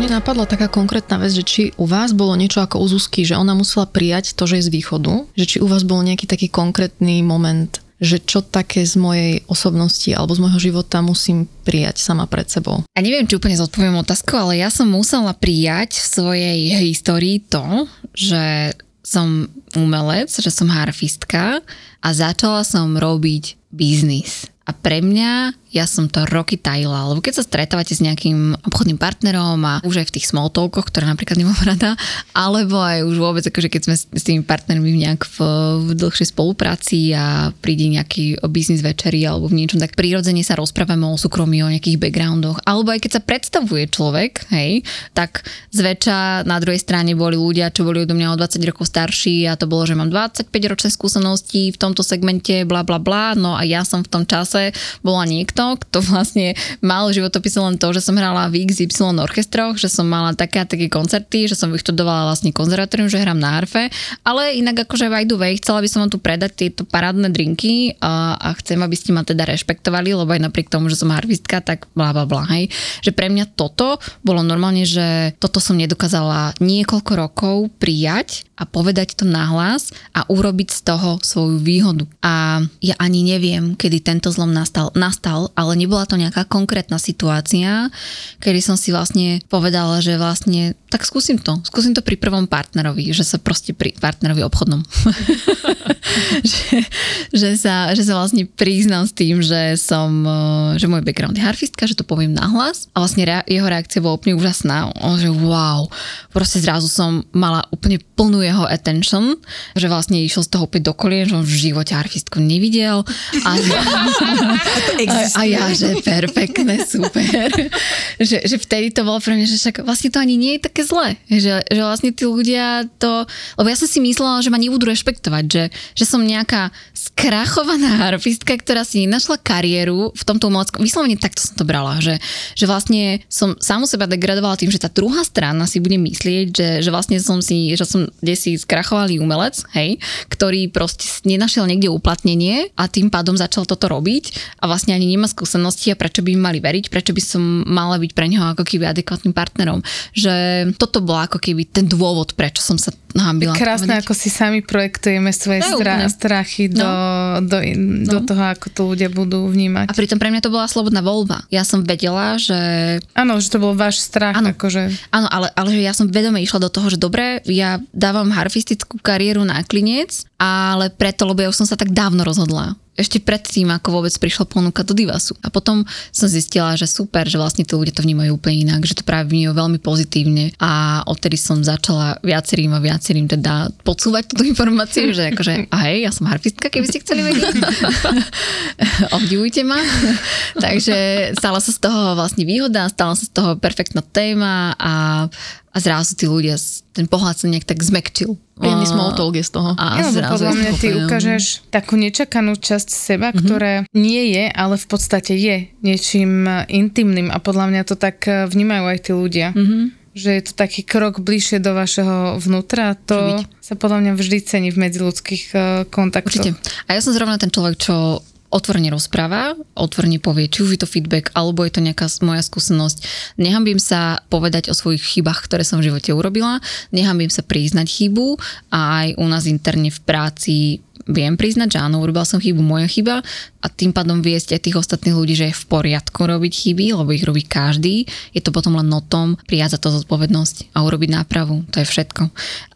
Speaker 5: Mne napadla taká konkrétna vec, že či u vás bolo niečo ako u Zuzky, že ona musela prijať to, že je z východu, že či u vás bol nejaký taký konkrétny moment, že čo také z mojej osobnosti alebo z môjho života musím prijať sama pred sebou.
Speaker 2: A neviem, či úplne zodpoviem otázku, ale ja som musela prijať v svojej histórii to, že som umelec, že som harfistka a začala som robiť biznis. A pre mňa ja som to roky tajila, lebo keď sa stretávate s nejakým obchodným partnerom a už aj v tých small talkoch, ktoré napríklad nemám rada, alebo aj už vôbec, akože keď sme s tými partnermi nejak v, v dlhšej spolupráci a príde nejaký biznis večeri alebo v niečom, tak prirodzene sa rozprávame o súkromí, o nejakých backgroundoch, alebo aj keď sa predstavuje človek, hej, tak zväčša na druhej strane boli ľudia, čo boli odo mňa o 20 rokov starší a to bolo, že mám 25 ročné skúsenosti v tomto segmente, bla bla bla, no a ja som v tom čase bola niekto, niekto, kto vlastne mal životopise len to, že som hrala v XY orchestroch, že som mala také a také koncerty, že som vyštudovala vlastne konzervatórium, že hrám na harfe, ale inak akože by the way, chcela by som vám tu predať tieto parádne drinky a, a chcem, aby ste ma teda rešpektovali, lebo aj napriek tomu, že som harfistka, tak bla bla bla, hej. Že pre mňa toto bolo normálne, že toto som nedokázala niekoľko rokov prijať a povedať to nahlas a urobiť z toho svoju výhodu. A ja ani neviem, kedy tento zlom nastal, nastal, ale nebola to nejaká konkrétna situácia, kedy som si vlastne povedala, že vlastne tak skúsim to. Skúsim to pri prvom partnerovi, že sa proste pri partnerovi obchodnom. že, že, sa, že sa vlastne priznám s tým, že som, že môj background je harfistka, že to poviem nahlas a vlastne rea- jeho reakcia bola úplne úžasná. On, že wow, proste zrazu som mala úplne plnú jeho attention, že vlastne išiel z toho opäť do kolien, že on v živote archistku nevidel. A, a,
Speaker 4: existuje?
Speaker 2: A ja, že perfektné, super. že, že vtedy to bolo pre mňa, že však vlastne to ani nie je také zlé. Že, že vlastne tí ľudia to... Lebo ja som si myslela, že ma nebudú rešpektovať, že, že som nejaká skrachovaná harfistka, ktorá si nenašla kariéru v tomto umeleckom... Vyslovene takto som to brala, že, že vlastne som samu seba degradovala tým, že tá druhá strana si bude myslieť, že, že vlastne som si, že som si skrachovalý umelec, hej, ktorý proste nenašiel niekde uplatnenie a tým pádom začal toto robiť a vlastne ani nemá skúsenosti a prečo by mi mali veriť, prečo by som mala byť pre neho ako keby adekvátnym partnerom. Že toto bol ako keby ten dôvod, prečo som sa hambila.
Speaker 3: Krásne, povedať. ako si sami projektujeme svoje stra- strachy do, no. do, do no. toho, ako to ľudia budú vnímať.
Speaker 2: A pritom pre mňa to bola slobodná voľba. Ja som vedela, že...
Speaker 3: Áno, že to bol váš strach.
Speaker 2: Áno,
Speaker 3: akože...
Speaker 2: áno ale, ale že ja som vedome išla do toho, že dobre, ja dávam harfistickú kariéru na klinec, ale preto, lebo ja už som sa tak dávno rozhodla ešte predtým, ako vôbec prišla ponuka do Divasu. A potom som zistila, že super, že vlastne tí ľudia to vnímajú úplne inak, že to práve vnímajú veľmi pozitívne a odtedy som začala viacerým a viacerým teda podsúvať túto informáciu, že akože, a hej, ja som harfistka, keby ste chceli vedieť. Obdivujte ma. Takže stala sa z toho vlastne výhoda, stala sa z toho perfektná téma a a zrazu tí ľudia, ten pohľad sa nejak tak zmekčil.
Speaker 5: Príjemný small talk je z toho.
Speaker 3: A ja, zrazu podľa mňa ty ukážeš takú nečakanú časť seba, mm-hmm. ktorá nie je, ale v podstate je niečím intimným a podľa mňa to tak vnímajú aj tí ľudia. Mm-hmm že je to taký krok bližšie do vašeho vnútra. To sa podľa mňa vždy cení v medziludských uh, kontaktoch.
Speaker 2: Určite. A ja som zrovna ten človek, čo otvorene rozpráva, otvorene povie, či už je to feedback, alebo je to nejaká moja skúsenosť. Nehambím sa povedať o svojich chybách, ktoré som v živote urobila, nehambím sa priznať chybu a aj u nás interne v práci viem priznať, že áno, urobila som chybu, moja chyba a tým pádom viesť aj tých ostatných ľudí, že je v poriadku robiť chyby, lebo ich robí každý. Je to potom len o tom prijať za to zodpovednosť a urobiť nápravu. To je všetko.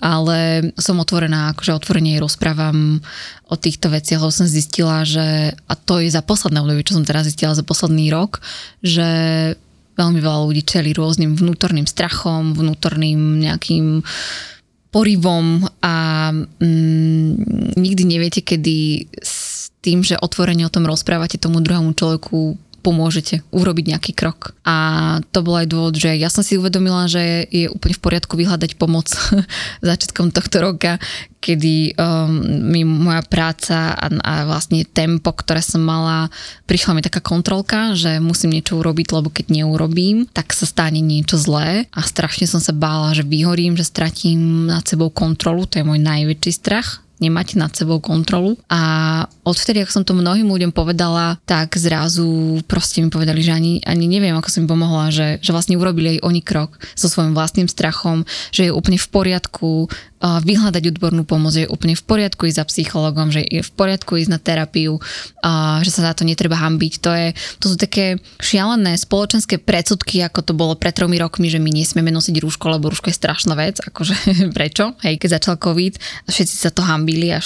Speaker 2: Ale som otvorená, akože otvorene rozprávam o týchto veciach, lebo som zistila, že, a to je za posledné obdobie, čo som teraz zistila za posledný rok, že veľmi veľa ľudí čeli rôznym vnútorným strachom, vnútorným nejakým porivom a mm, nikdy neviete, kedy s tým, že otvorene o tom rozprávate tomu druhému človeku pomôžete urobiť nejaký krok. A to bol aj dôvod, že ja som si uvedomila, že je úplne v poriadku vyhľadať pomoc začiatkom tohto roka, kedy um, mi moja práca a, a vlastne tempo, ktoré som mala, prišla mi taká kontrolka, že musím niečo urobiť, lebo keď neurobím, tak sa stane niečo zlé a strašne som sa bála, že vyhorím, že stratím nad sebou kontrolu, to je môj najväčší strach nemať nad sebou kontrolu. A odvtedy, ako som to mnohým ľuďom povedala, tak zrazu proste mi povedali, že ani, ani neviem, ako som im pomohla, že, že vlastne urobili aj oni krok so svojím vlastným strachom, že je úplne v poriadku vyhľadať odbornú pomoc, že je úplne v poriadku ísť za psychologom, že je v poriadku ísť na terapiu, že sa za to netreba hambiť. To, je, to sú také šialené spoločenské predsudky, ako to bolo pred tromi rokmi, že my nesmieme nosiť rúško, lebo rúško je strašná vec. Akože prečo? Hej, keď začal COVID, všetci sa to hambili, až,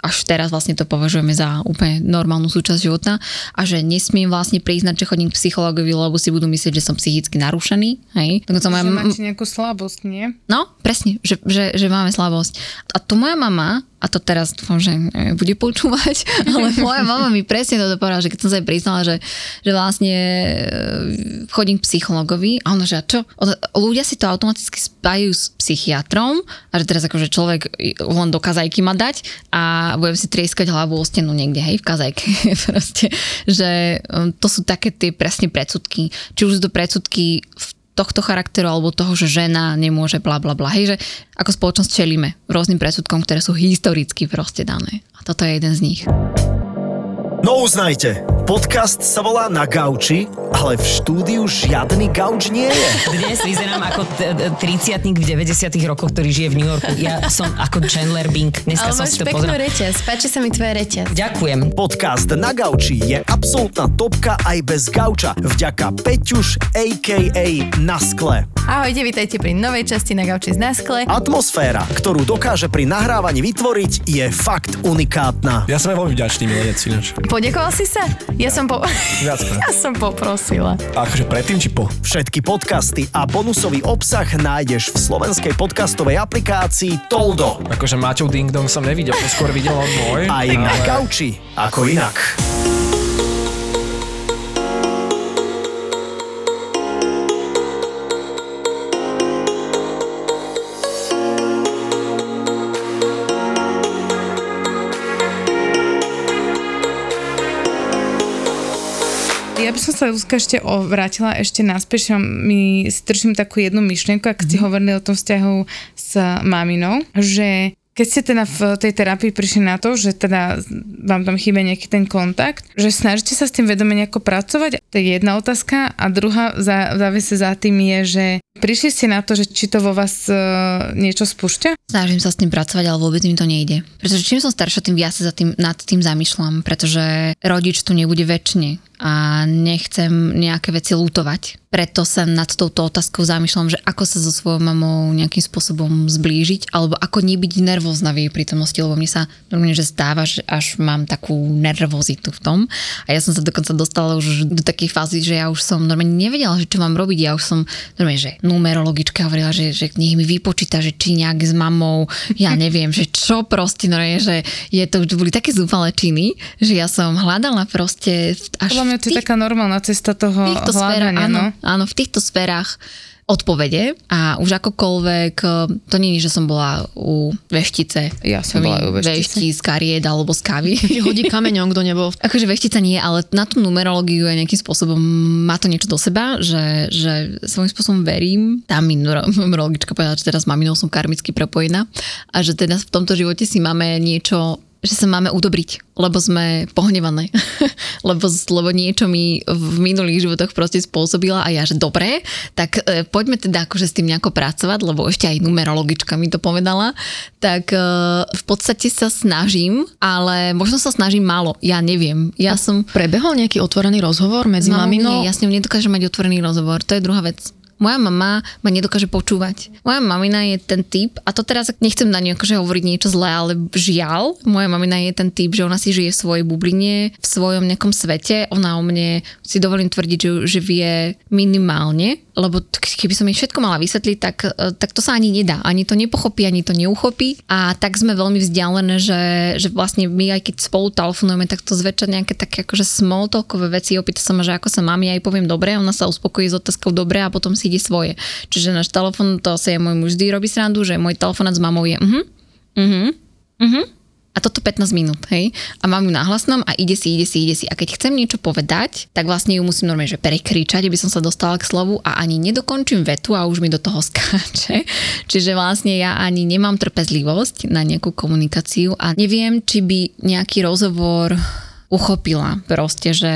Speaker 2: až teraz vlastne to považujeme za úplne normálnu súčasť života a že nesmiem vlastne priznať, že chodím k psychologovi, lebo si budú myslieť, že som psychicky narušený. Hej.
Speaker 3: Dokonca moja... máte nejakú slabosť, nie?
Speaker 2: No, presne, že, že, že máme slabosť. A to moja mama, a to teraz dúfam, že bude počúvať, ale moja mama mi presne toto povedala, že keď som sa jej priznala, že, že vlastne e, chodím k psychologovi a ona, že a čo? Ľudia si to automaticky spájajú s psychiatrom a že teraz akože človek len do kazajky má dať a budem si trieskať hlavu o stenu niekde, hej, v kazajke. Proste, že e, to sú také tie presne predsudky. Či už sú to predsudky v tohto charakteru alebo toho, že žena nemôže bla bla bla. Hej, že ako spoločnosť čelíme rôznym presudkom, ktoré sú historicky proste dané. A toto je jeden z nich.
Speaker 8: No uznajte, podcast sa volá Na gauči, ale v štúdiu žiadny gauč nie je.
Speaker 9: Dnes vyzerám ako 30 v 90 rokoch, ktorý žije v New Yorku. Ja som ako Chandler Bing. Dneska
Speaker 10: ale
Speaker 9: som si to
Speaker 10: pozrel. reťaz, páči sa mi tvoje reťaz.
Speaker 9: Ďakujem.
Speaker 8: Podcast Na gauči je absolútna topka aj bez gauča. Vďaka Peťuš, a.k.a. Na skle.
Speaker 10: Ahojte, vítajte pri novej časti Na gauči z Na skle.
Speaker 8: Atmosféra, ktorú dokáže pri nahrávaní vytvoriť, je fakt unikátna.
Speaker 11: Ja som veľmi vďačný milenec ináč.
Speaker 10: Podekoval si sa? Ja som po... ja som poprosila.
Speaker 11: A akože predtým či po?
Speaker 8: Všetky podcasty a bonusový obsah nájdeš v slovenskej podcastovej aplikácii Toldo.
Speaker 11: Akože Maťov Ding Dong som nevidel, to skôr videl on môj.
Speaker 8: Aj ale... na gauči, ako inak.
Speaker 3: Ja by som sa Luzka ešte vrátila ešte naspäť, mi strčím takú jednu myšlienku, ak ste hovorili o tom vzťahu s maminou, že keď ste teda v tej terapii prišli na to, že teda vám tam chýba nejaký ten kontakt, že snažíte sa s tým vedome nejako pracovať, to je jedna otázka. A druhá závise za tým je, že prišli ste na to, že či to vo vás uh, niečo spúšťa?
Speaker 2: Snažím sa s tým pracovať, ale vôbec mi to nejde. Pretože čím som staršia, tým viac sa za tým, nad tým zamýšľam, pretože rodič tu nebude väčšine a nechcem nejaké veci lútovať. Preto sa nad touto otázkou zamýšľam, že ako sa so svojou mamou nejakým spôsobom zblížiť, alebo ako nebyť nervózna v jej prítomnosti, lebo mne sa normálne, že stáva, že až mám takú nervozitu v tom. A ja som sa dokonca dostala už do takej fázy, že ja už som normálne nevedela, že čo mám robiť. Ja už som normálne, že numerologička hovorila, že, že nech mi vypočíta, že či nejak s mamou, ja neviem, že čo proste, normálne, že je to, už boli také zúfalé činy, že ja som hľadala proste až
Speaker 3: podľa mňa to je taká normálna cesta toho hľadania,
Speaker 2: sférach, áno,
Speaker 3: no?
Speaker 2: áno, v týchto sférach odpovede a už akokoľvek, to nie je, že som bola u veštice.
Speaker 3: Ja som bola u veštice.
Speaker 2: Vešti z kariet alebo z kávy.
Speaker 5: Hodí kameňom, kto nebol.
Speaker 2: Akože veštica nie, ale na tú numerológiu je nejakým spôsobom, má to niečo do seba, že, že svojím spôsobom verím. Tá mi numerologička povedala, že teraz maminou som karmicky prepojená a že teda v tomto živote si máme niečo že sa máme udobriť, lebo sme pohnevané. lebo, lebo niečo mi v minulých životoch proste spôsobila a ja, že dobre, tak e, poďme teda akože s tým nejako pracovať, lebo ešte aj numerologička mi to povedala. Tak e, v podstate sa snažím, ale možno sa snažím málo, ja neviem. Ja a som...
Speaker 5: Prebehol nejaký otvorený rozhovor medzi
Speaker 2: no,
Speaker 5: maminou?
Speaker 2: Nie, ja s ňou nedokážem mať otvorený rozhovor, to je druhá vec. Moja mama ma nedokáže počúvať. Moja mamina je ten typ, a to teraz nechcem na ňu akože hovoriť niečo zlé, ale žiaľ, moja mamina je ten typ, že ona si žije v svojej bubline, v svojom nejakom svete. Ona o mne si dovolím tvrdiť, že, že vie minimálne, lebo keby som jej všetko mala vysvetliť, tak, e, tak to sa ani nedá. Ani to nepochopí, ani to neuchopí. A tak sme veľmi vzdialené, že, že vlastne my aj keď spolu telefonujeme, tak to zväčša nejaké také akože small talkové veci. Opýta sa ma, že ako sa mám, ja jej poviem dobre, ona sa uspokojí s otázkou dobre a potom si ide svoje. Čiže náš telefon, to sa je môj muž vždy robí srandu, že môj telefonát s mamou je mhm, mhm, mhm, a toto 15 minút, hej, a mám ju na hlasnom a ide si, ide si, ide si. A keď chcem niečo povedať, tak vlastne ju musím normálne, že prekričať, aby som sa dostala k slovu a ani nedokončím vetu a už mi do toho skáče. Čiže vlastne ja ani nemám trpezlivosť na nejakú komunikáciu a neviem, či by nejaký rozhovor uchopila proste, že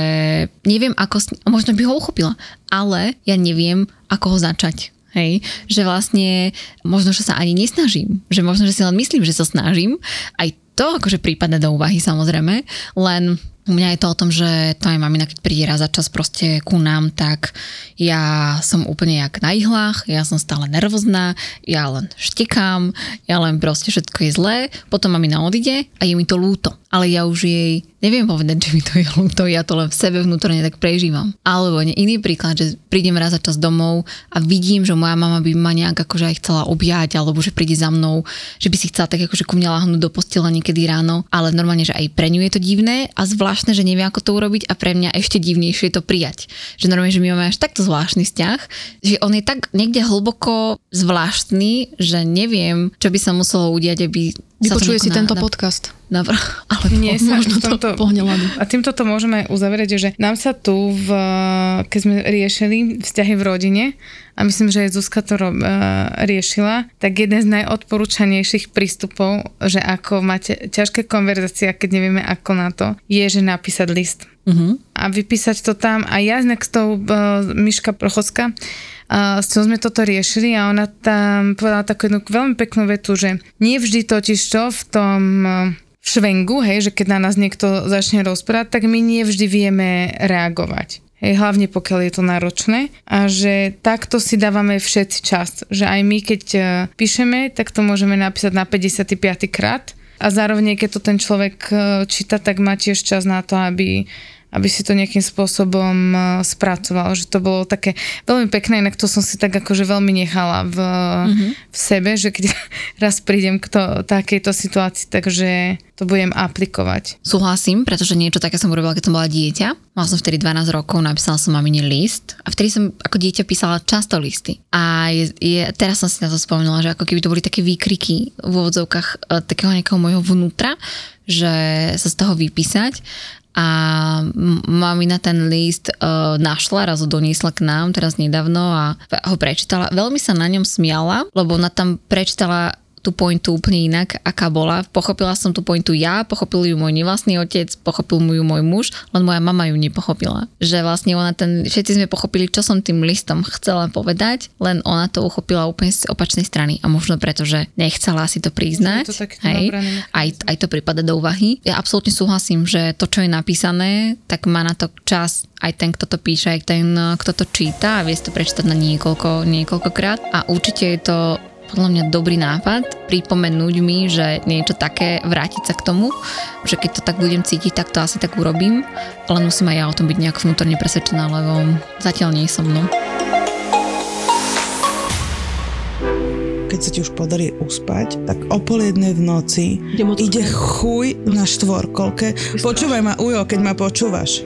Speaker 2: neviem ako, možno by ho uchopila, ale ja neviem, ako ho začať. Hej, že vlastne možno, že sa ani nesnažím, že možno, že si len myslím, že sa snažím, aj to akože prípadne do úvahy samozrejme, len u mňa je to o tom, že to aj mamina, keď príde raz za čas proste ku nám, tak ja som úplne jak na ihlách, ja som stále nervózna, ja len štekám, ja len proste všetko je zlé, potom mamina odíde a je mi to lúto. Ale ja už jej neviem povedať, že mi to je ľúto, ja to len v sebe vnútorne tak prežívam. Alebo iný príklad, že prídem raz za čas domov a vidím, že moja mama by ma nejak akože aj chcela objať, alebo že príde za mnou, že by si chcela tak akože ku mne lahnúť do postela niekedy ráno, ale normálne, že aj pre ňu je to divné a zvláštne, že nevie ako to urobiť a pre mňa ešte divnejšie je to prijať. Že normálne, že my máme až takto zvláštny vzťah, že on je tak niekde hlboko zvláštny, že neviem, čo by sa muselo udiať, aby
Speaker 5: Vypočuje si tento na, podcast.
Speaker 2: Na,
Speaker 5: ale Nie sa možno to pohne
Speaker 3: A týmto to môžeme uzavrieť, že nám sa tu, v, keď sme riešili vzťahy v rodine, a myslím, že aj Zuzka to ro, uh, riešila, tak jeden z najodporúčanejších prístupov, že ako máte ťažké konverzácie, keď nevieme ako na to, je, že napísať list. Uh-huh. A vypísať to tam. A ja s tou uh, Miška Prochocka a s ňou sme toto riešili a ona tam povedala takú jednu veľmi peknú vetu, že nie vždy totiž to v tom e, švengu, hej, že keď na nás niekto začne rozprávať, tak my nie vieme reagovať. Hej, hlavne pokiaľ je to náročné a že takto si dávame všetci čas, že aj my keď e, píšeme, tak to môžeme napísať na 55. krát a zároveň keď to ten človek e, číta, tak má tiež čas na to, aby aby si to nejakým spôsobom e, spracoval, že to bolo také veľmi pekné, inak to som si tak akože veľmi nechala v, mm-hmm. v sebe, že keď raz prídem k to, takejto situácii, takže to budem aplikovať.
Speaker 2: Súhlasím, pretože niečo také som urobila, keď som bola dieťa. Mala som vtedy 12 rokov, napísala som mamine list a vtedy som ako dieťa písala často listy. A je, je, teraz som si na to spomenula, že ako keby to boli také výkriky v úvodzovkách e, takého nejakého môjho vnútra, že sa z toho vypísať a mami na ten list uh, našla, raz ho doniesla k nám teraz nedávno a ho prečítala. Veľmi sa na ňom smiala, lebo ona tam prečítala tú pointu úplne inak, aká bola. Pochopila som tú pointu ja, pochopil ju môj nevlastný otec, pochopil mu ju môj muž, len moja mama ju nepochopila. Že vlastne ona ten, všetci sme pochopili, čo som tým listom chcela povedať, len ona to uchopila úplne z opačnej strany a možno preto, že nechcela si to priznať.
Speaker 3: To tak
Speaker 2: hej, aj, aj to prípada do úvahy. Ja absolútne súhlasím, že to, čo je napísané, tak má na to čas aj ten, kto to píše, aj ten, kto to číta a vie si to prečítať na niekoľko, niekoľkokrát. A určite je to podľa mňa dobrý nápad pripomenúť mi, že niečo také, vrátiť sa k tomu, že keď to tak budem cítiť, tak to asi tak urobím, len musím aj ja o tom byť nejak vnútorne presvedčená, lebo zatiaľ nie som mnou.
Speaker 12: keď sa ti už podarí uspať, tak o pol jednej v noci ide chuj na štvorkolke. Počúvaj ma, Ujo, keď ma počúvaš.